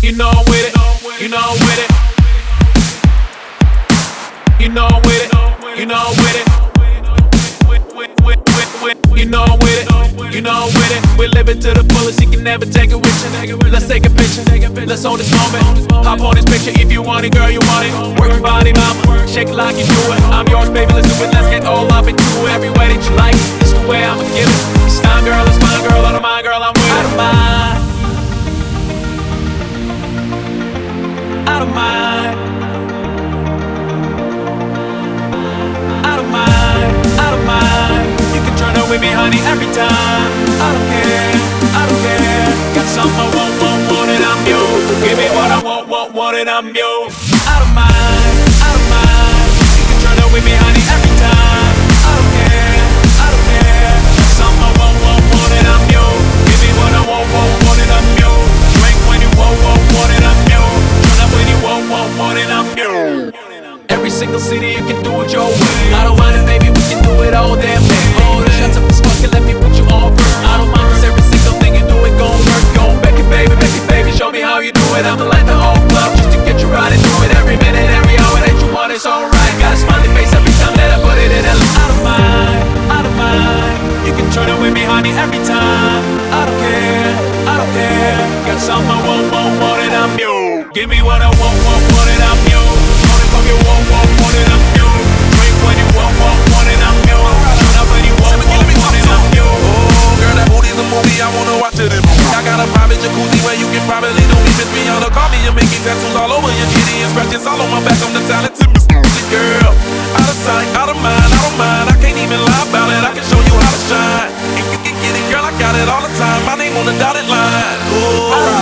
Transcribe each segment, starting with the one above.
You know I'm with it. You know I'm with it. You know I'm with it. You know I'm with it. You know I'm with it. You know I'm with it. We live it to the fullest. You can never take it with you. Let's take a picture. Let's hold this moment. Hop on this picture if you want it, girl. You want it. Work your body, mama. Shake like you do it. I'm yours, baby. Let's do it. Let's get all up into it. Every way that you like. It's the way I'ma give it. It's time, girl. It's mine, girl. Out of mine, girl. I'm with time. I don't care. I don't care. Got something I want, want, want, and I'm you. Give me what I want, want, want, and I'm you. Out of mine. Out of mine. You can turn with me, honey, every time. I don't care. I don't care. Got something I want, want, want, and I'm you. Give me what I want, want, want, and I'm you. Drink when you want, want, want, and I'm you. Turn up when you want, want, want, and I'm you. Every single city you can do it your way. I don't mind it, baby, we can do it all damn day. All day. Shut up this fucking, let me put you on first. I don't mind every single thing you do it gon' work. Gon' back it, baby, back it, baby. Show me how you do it. I'ma light the whole club just to get you right into it. Every minute, every hour that you want, it's alright. Got a smiley face every time that I put it in. Out of mind, out of mind. You can turn it with me, every time. I don't care, I don't care. Got something I want, want, want, and I'm you. Give me what I want, want, want, and I'm you. Jacuzzi where you can probably do me. Miss me on the me and making tattoos all over your kitty scratches all on my back. I'm the talented Miss girl. Out of sight, out of mind, I don't mind. I can't even lie about it. I can show you how to shine. If you can get it, girl, I got it all the time. My name on the dotted line. Ooh.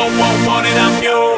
Up when want, and I'm you.